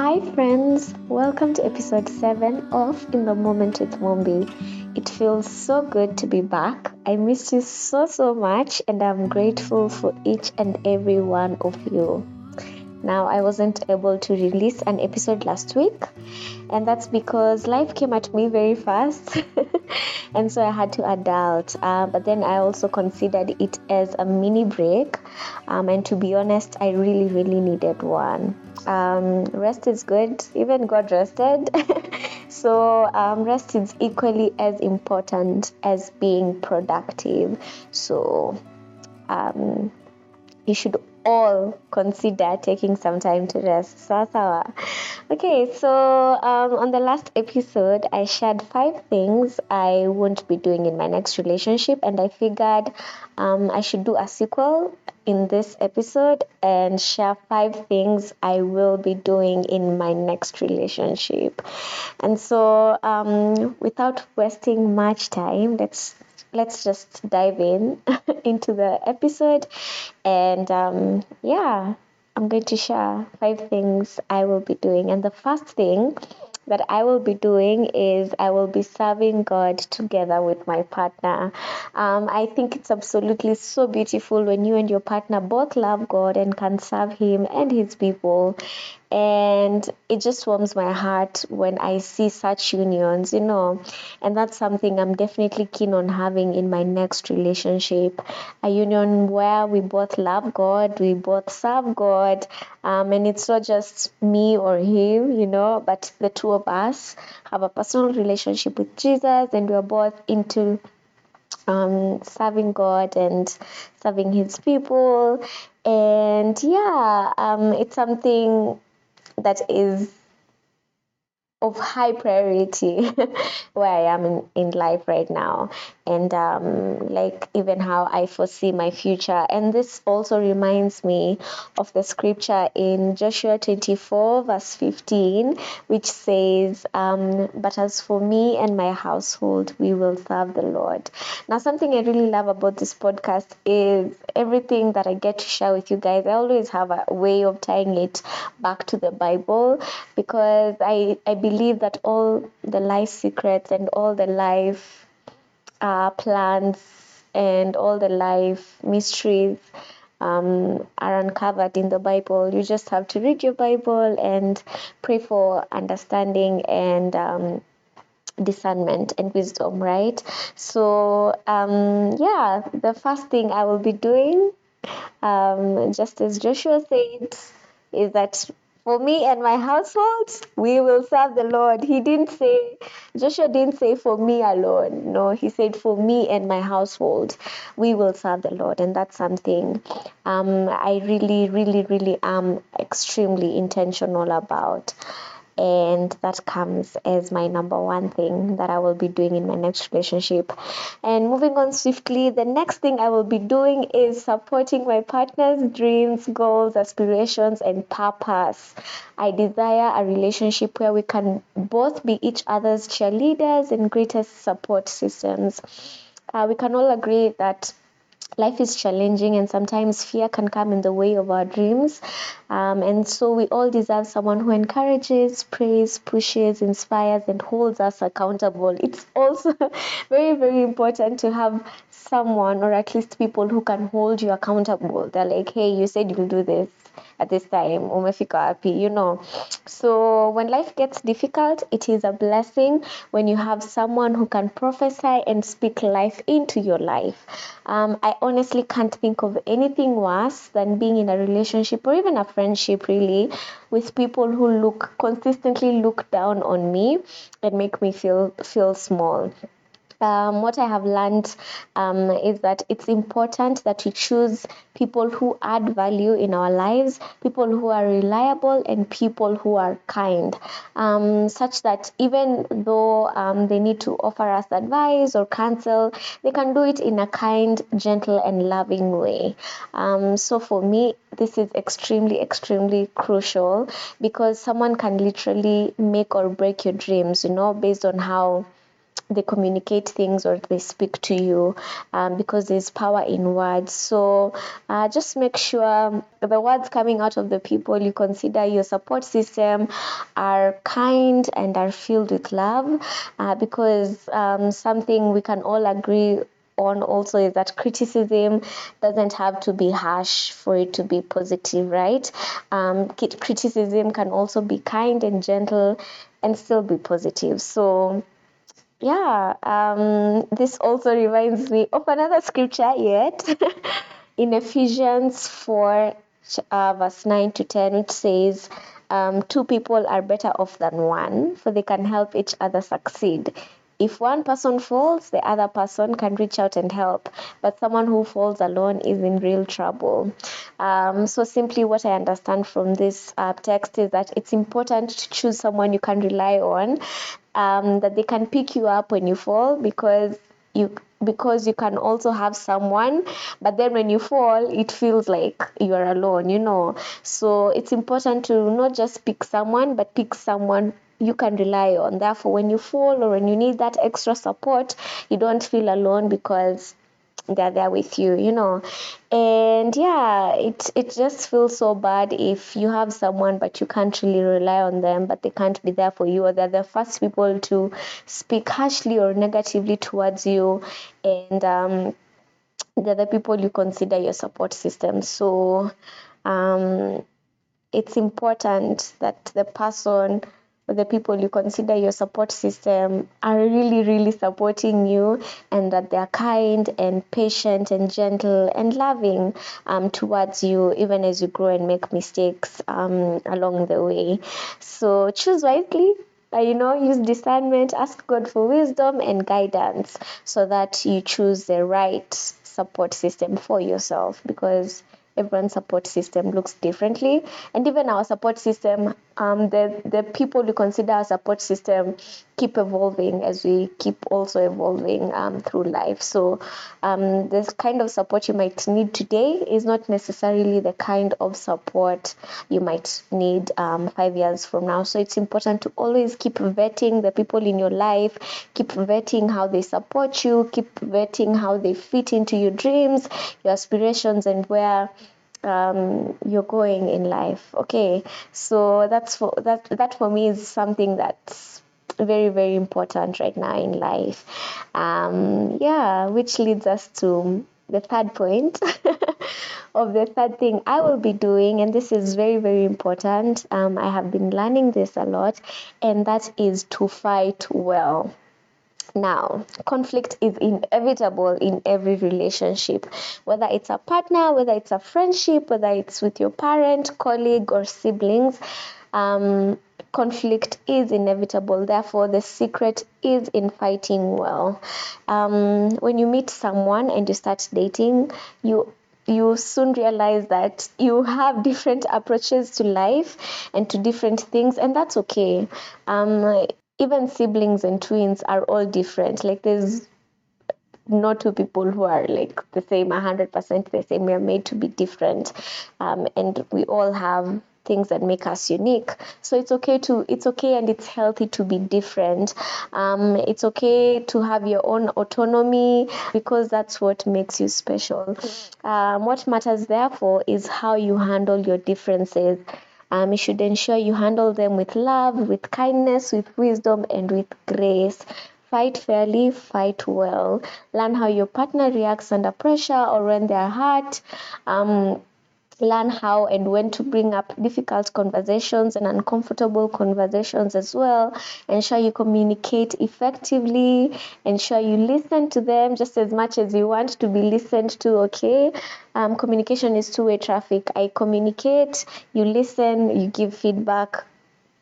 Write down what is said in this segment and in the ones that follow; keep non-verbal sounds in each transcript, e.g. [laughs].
Hi, friends. Welcome to episode 7 of In the Moment with Mumbi. It feels so good to be back. I missed you so, so much, and I'm grateful for each and every one of you. Now, I wasn't able to release an episode last week, and that's because life came at me very fast, [laughs] and so I had to adult. Uh, but then I also considered it as a mini break, um, and to be honest, I really, really needed one. Um, rest is good, even God rested. [laughs] so, um, rest is equally as important as being productive. So, um, you should all consider taking some time to rest. Sawa. Okay, so um, on the last episode, I shared five things I won't be doing in my next relationship, and I figured um, I should do a sequel in this episode and share five things I will be doing in my next relationship. And so, um, without wasting much time, let's let's just dive in [laughs] into the episode. And um, yeah i'm going to share five things i will be doing. And the first thing that I will be doing is I will be serving God together with my partner. Um, I think it's absolutely so beautiful when you and your partner both love God and can serve Him and His people and it just warms my heart when I see such unions, you know. And that's something I'm definitely keen on having in my next relationship a union where we both love God, we both serve God, um, and it's not just me or him, you know, but the two of us have a personal relationship with Jesus and we're both into um, serving God and serving His people. And yeah, um, it's something that is of high priority [laughs] where I am in, in life right now and um, like even how I foresee my future. And this also reminds me of the scripture in Joshua 24, verse 15, which says, um, But as for me and my household, we will serve the Lord. Now, something I really love about this podcast is everything that I get to share with you guys. I always have a way of tying it back to the Bible because I, I believe that all the life secrets and all the life uh, plans and all the life mysteries um, are uncovered in the Bible. You just have to read your Bible and pray for understanding and um, discernment and wisdom, right? So, um, yeah, the first thing I will be doing, um, just as Joshua said, is that for me and my household, we will serve the Lord. He didn't say, Joshua didn't say for me alone. No, he said for me and my household, we will serve the Lord. And that's something um, I really, really, really am extremely intentional about and that comes as my number one thing that I will be doing in my next relationship. And moving on swiftly, the next thing I will be doing is supporting my partner's dreams, goals, aspirations, and purpose. I desire a relationship where we can both be each other's cheerleaders and greatest support systems. Uh, we can all agree that life is challenging and sometimes fear can come in the way of our dreams. Um, and so we all deserve someone who encourages, prays, pushes, inspires, and holds us accountable. It's also [laughs] very, very important to have someone or at least people who can hold you accountable. They're like, hey, you said you'll do this at this time umefika you know. So when life gets difficult it is a blessing when you have someone who can prophesy and speak life into your life. Um, i honestly can't think of anything worse than being in a relationship or even a friendship really with people who look consistently look down on me and make me feel feel small um, what I have learned um, is that it's important that we choose people who add value in our lives, people who are reliable, and people who are kind, um, such that even though um, they need to offer us advice or counsel, they can do it in a kind, gentle, and loving way. Um, so for me, this is extremely, extremely crucial because someone can literally make or break your dreams, you know, based on how they communicate things or they speak to you um, because there's power in words. So uh, just make sure the words coming out of the people you consider your support system are kind and are filled with love uh, because um, something we can all agree on also is that criticism doesn't have to be harsh for it to be positive, right? Um, criticism can also be kind and gentle and still be positive. So yeah, um, this also reminds me of another scripture yet [laughs] in Ephesians 4, uh, verse 9 to 10, which says, um, Two people are better off than one, for they can help each other succeed. If one person falls, the other person can reach out and help, but someone who falls alone is in real trouble. Um, so, simply what I understand from this uh, text is that it's important to choose someone you can rely on, um, that they can pick you up when you fall because you because you can also have someone but then when you fall it feels like you're alone you know so it's important to not just pick someone but pick someone you can rely on. Therefore, when you fall or when you need that extra support, you don't feel alone because they're there with you, you know. And yeah, it it just feels so bad if you have someone but you can't really rely on them, but they can't be there for you, or they're the first people to speak harshly or negatively towards you, and um, they're the people you consider your support system. So um, it's important that the person the people you consider your support system are really, really supporting you and that they're kind and patient and gentle and loving um, towards you, even as you grow and make mistakes um, along the way. So choose wisely. You know, use discernment, ask God for wisdom and guidance so that you choose the right support system for yourself because everyone's support system looks differently and even our support system um, the the people we consider our support system keep evolving as we keep also evolving um, through life. So um, this kind of support you might need today is not necessarily the kind of support you might need um, five years from now. So it's important to always keep vetting the people in your life keep vetting how they support you keep vetting how they fit into your dreams your aspirations and where um, you're going in life. Okay, so that's for that. That for me is something that's very very important right now in life. Um, yeah, which leads us to the third point [laughs] of the third thing I will be doing, and this is very, very important. Um, I have been learning this a lot, and that is to fight well. Now, conflict is inevitable in every relationship, whether it's a partner, whether it's a friendship, whether it's with your parent, colleague, or siblings. Um, conflict is inevitable. Therefore, the secret is in fighting well. Um, when you meet someone and you start dating, you you soon realize that you have different approaches to life and to different things, and that's okay. Um, even siblings and twins are all different. Like there's no two people who are like the same 100% the same. We are made to be different um, and we all have things that make us unique. So it's okay to it's okay and it's healthy to be different. Um, it's okay to have your own autonomy because that's what makes you special. Um, what matters therefore is how you handle your differences um, you should ensure you handle them with love, with kindness, with wisdom, and with grace. Fight fairly, fight well. Learn how your partner reacts under pressure or when they're hurt. Um, learn how and when to bring up difficult conversations and uncomfortable conversations as well. Ensure you communicate effectively. Ensure you listen to them just as much as you want to be listened to, okay? Um, communication is two way traffic. I communicate, you listen, you give feedback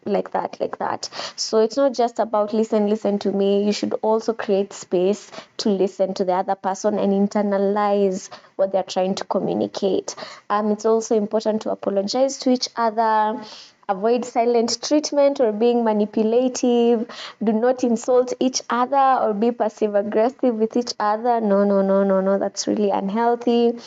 like that like that. So it's not just about listen listen to me. You should also create space to listen to the other person and internalize what they're trying to communicate. Um, it's also important to apologize to each other avoid silent treatment or being manipulative. Do not insult each other or be passive aggressive with each other. No no no no no that's really unhealthy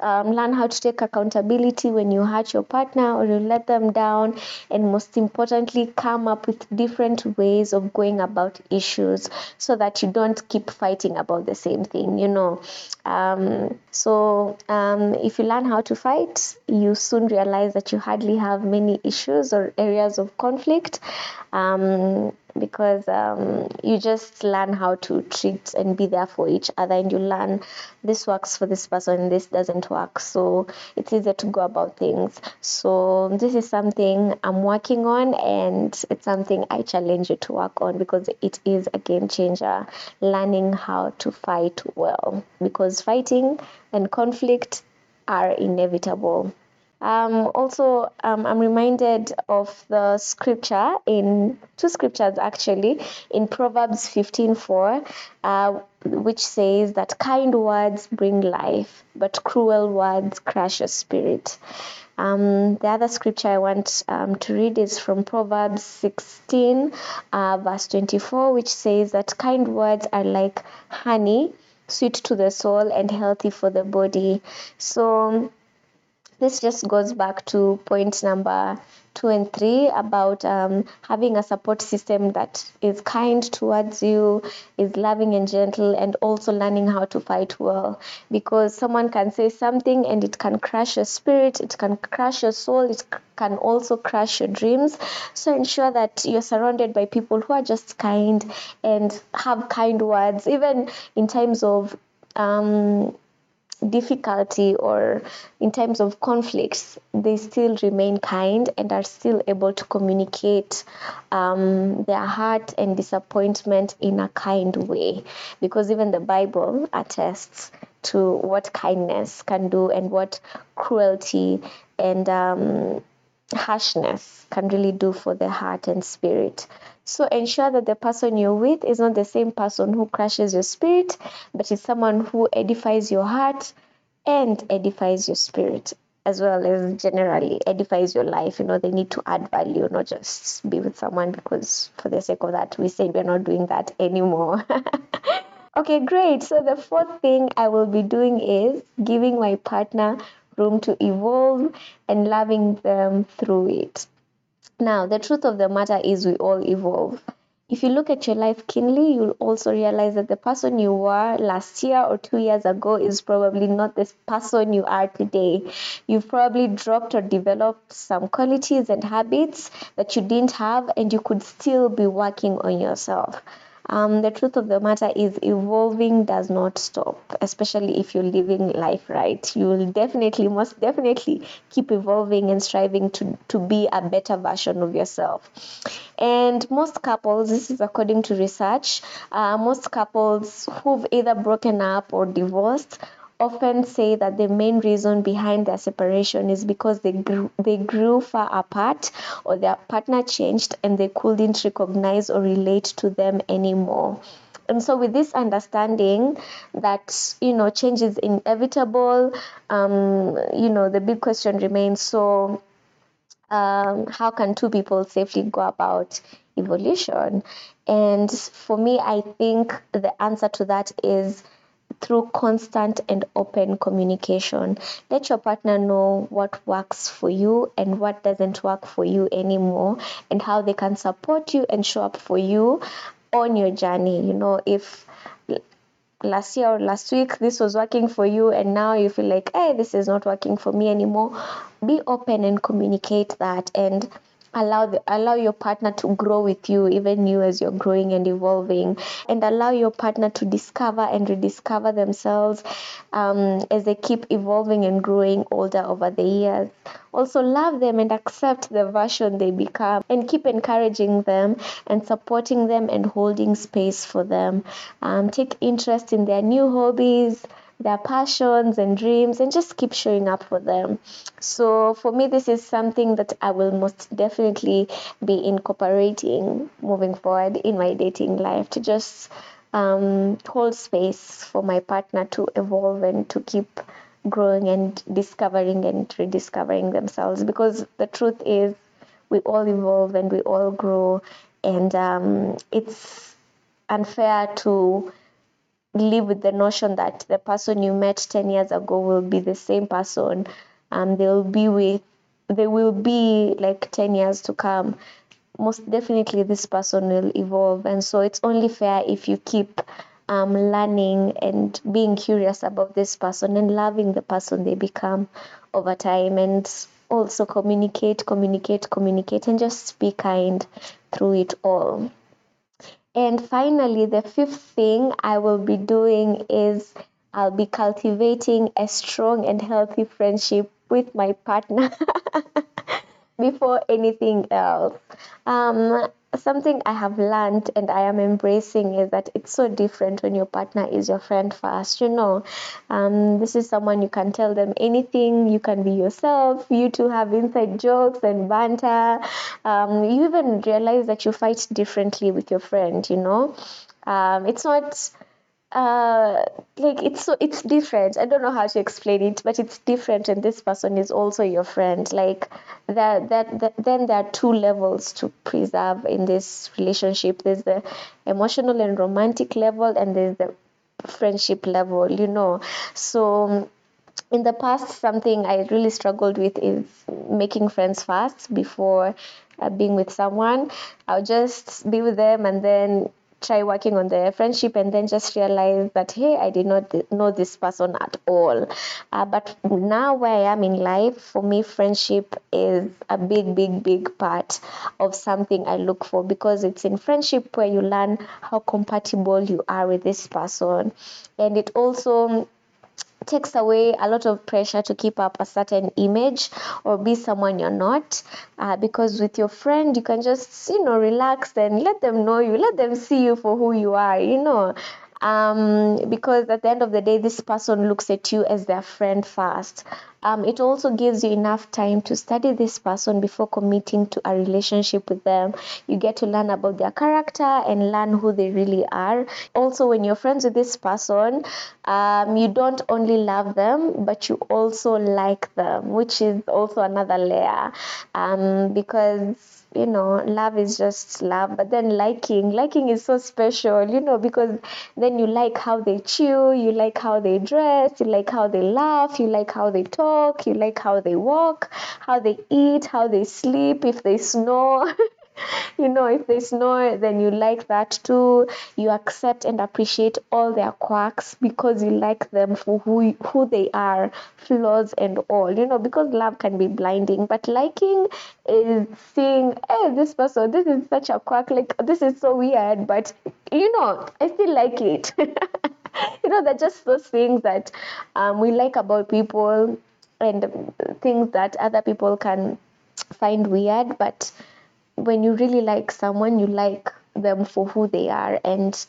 um, learn how to take accountability when you hurt your partner or you let them down, and most importantly, come up with different ways of going about issues so that you don't keep fighting about the same thing, you know. Um, so, um, if you learn how to fight, you soon realize that you hardly have many issues or areas of conflict. Um, because um, you just learn how to treat and be there for each other and you learn this works for this person and this doesn't work. So it's easier to go about things. So this is something i'm working on and it's something i challenge you to work on because it is a game changer learning how to fight well. Because fighting and conflict are inevitable um, also, um, I'm reminded of the scripture in two scriptures actually in Proverbs 15:4, uh, which says that kind words bring life, but cruel words crush your spirit. Um, the other scripture I want um, to read is from Proverbs 16, uh, verse 24, which says that kind words are like honey, sweet to the soul and healthy for the body. So this just goes back to point number two and three about um, having a support system that is kind towards you, is loving and gentle, and also learning how to fight well. Because someone can say something and it can crush your spirit, it can crush your soul, it can also crush your dreams. So ensure that you're surrounded by people who are just kind and have kind words, even in times of um, difficulty or in times of conflicts, they still remain kind and are still able to communicate um, their hurt and disappointment in a kind way. Because even the Bible attests to what kindness can do and what cruelty and um, harshness can really do for the heart and spirit. So ensure that the person you're with is not the same person who crushes your spirit, but is someone who edifies your heart and edifies your spirit as well as generally edifies your life. You know, they need to add value, not just be with someone because for the sake of that, we said we're not doing that anymore. [laughs] okay, great. So the fourth thing I will be doing is giving my partner room to evolve and loving them through it. Now, the truth of the matter is, we all evolve. If you look at your life keenly, you'll also realize that the person you were last year or two years ago is probably not the person you are today. You've probably dropped or developed some qualities and habits that you didn't have, and you could still be working on yourself. Um, the truth of the matter is, evolving does not stop, especially if you're living life right. You will definitely, most definitely, keep evolving and striving to, to be a better version of yourself. And most couples, this is according to research, uh, most couples who've either broken up or divorced often say that the main reason behind their separation is because they grew, they grew far apart or their partner changed and they couldn't recognize or relate to them anymore. And so, with this understanding that you know change is inevitable, um, you know the big question remains: so, um, how can two people safely go about evolution? And for me, I think the answer to that is through constant and open communication. Let your partner know what works for you and what doesn't work for you anymore, and how they can support you and show up for you on your journey. You know, if last year or last week this was working for you and now you feel like hey this is not working for me anymore be open and communicate that and allow the, allow your partner to grow with you even you as you're growing and evolving and allow your partner to discover and rediscover themselves um, as they keep evolving and growing older over the years. Also love them and accept the version they become and keep encouraging them and supporting them and holding space for them. Um, take interest in their new hobbies their passions and dreams and just keep showing up for them. So for me, this is something that I will most definitely be incorporating moving forward in my dating life to just um, hold space for my partner to evolve and to keep growing and discovering and rediscovering themselves because the truth is we all evolve and we all grow and um, it's unfair to live with the notion that the person you met 10 years ago will be the same person. Um, they'll be with they will be like 10 years to come. Most definitely this person will evolve. And so it's only fair if you keep um, learning and being curious about this person and loving the person they become over time. And also communicate communicate communicate and just be kind through it all and finally, the fifth thing I will be doing is I'll be cultivating a strong and healthy friendship with my partner [laughs] before anything else. Um, something I have learned and I am embracing is that it's so different when your partner is your friend first. You know, um, this is someone you can tell them anything, you can be yourself, you two have inside jokes and banter. Um, you even realize that you fight differently with your friend, you know. Um, it's not uh like it's so it's different. I don't know how to explain it but it's different and this person is also your friend. Like that that, that then there are two levels to preserve in this relationship. There's the emotional and romantic level and there's the friendship level you know. So in the past something i really struggled with is making friends fast before uh, being with someone. I'll just be with them and then try working on the friendship and then just realize that hey i did not know this person at all. Uh, but now where i am in life for me friendship is a big big big part of something i look for because it's in friendship where you learn how compatible you are with this person. And it also takes away a lot of pressure to keep up a certain image or be someone you're not. Uh, because with your friend you can just you know relax and let them know you let them see you for who you are you know um, because at the end of the day this person looks at you as their friend first um, it also gives you enough time to study this person before committing to a relationship with them. You get to learn about their character and learn who they really are. Also, when you're friends with this person, um, you don't only love them, but you also like them, which is also another layer um, because you know love is just love but then liking liking is so special you know because then you like how they chew you like how they dress you like how they laugh you like how they talk you like how they walk how they eat how they sleep if they snore [laughs] [laughs] you know, if they snore, then you like that too. You accept and appreciate all their quirks because you like them for who who they are, flaws and all. You know, because love can be blinding, but liking is seeing, hey, this person, this is such a quirk. Like this is so weird, but you know, I still like it. [laughs] you know, they're just those things that um, we like about people and things that other people can find weird, but when you really like someone, you like them for who they are and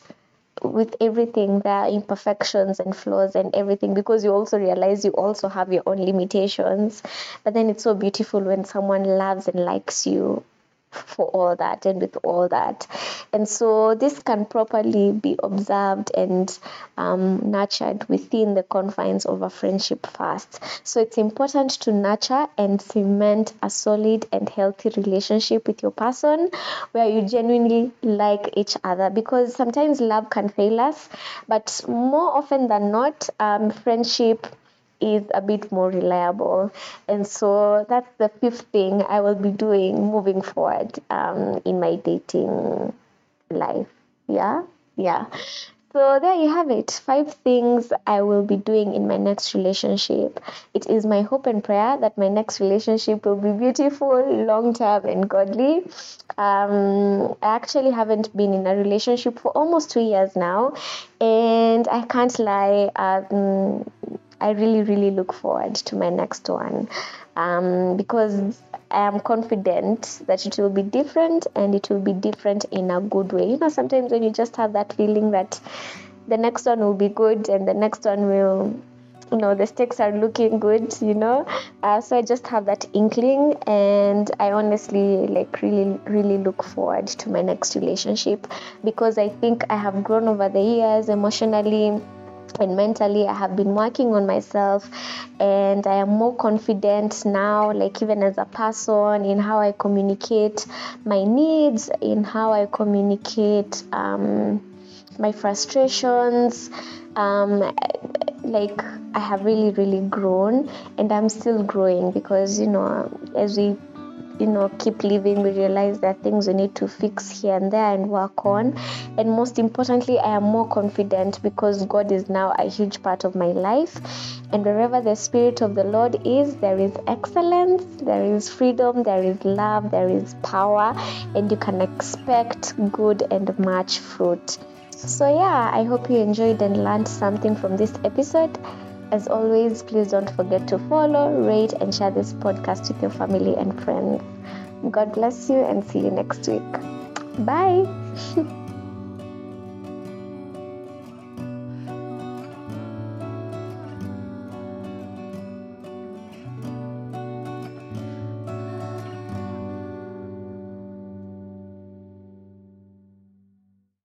with everything their imperfections and flaws and everything because you also realize you also have your own limitations. But then it's so beautiful when someone loves and likes you for all that and with all that. And so this can properly be observed and um, nurtured within the confines of a friendship first. So it's important to nurture and cement a solid and healthy relationship with your person where you genuinely like each other because sometimes love can fail us, but more often than not, um, friendship is a bit more reliable. And so that's the fifth thing I will be doing moving forward um, in my dating life. Yeah, yeah. So there you have it. Five things I will be doing in my next relationship. It is my hope and prayer that my next relationship will be beautiful, long term, and godly. Um, I actually haven't been in a relationship for almost two years now, and I can't lie. Um, I really, really look forward to my next one um, because I am confident that it will be different and it will be different in a good way. You know, sometimes when you just have that feeling that the next one will be good and the next one will you know the stakes are looking good you know uh, so i just have that inkling and i honestly like really really look forward to my next relationship because i think i have grown over the years emotionally and mentally i have been working on myself and i am more confident now like even as a person in how i communicate my needs in how i communicate um, my frustrations. Um, like I have really, really grown, and I'm still growing because you know, as we you know keep living we realize there are things we need to fix here and there and work on. Mm. And most importantly i am more confident because god is now a huge part of my life. And wherever the spirit of the lord is there is excellence there is freedom there is love there is power and you can expect good and much fruit. So yeah i hope you enjoyed and learned something from this episode as always, please don't forget to follow, rate, and share this podcast with your family and friends. God bless you and see you next week. Bye. [laughs]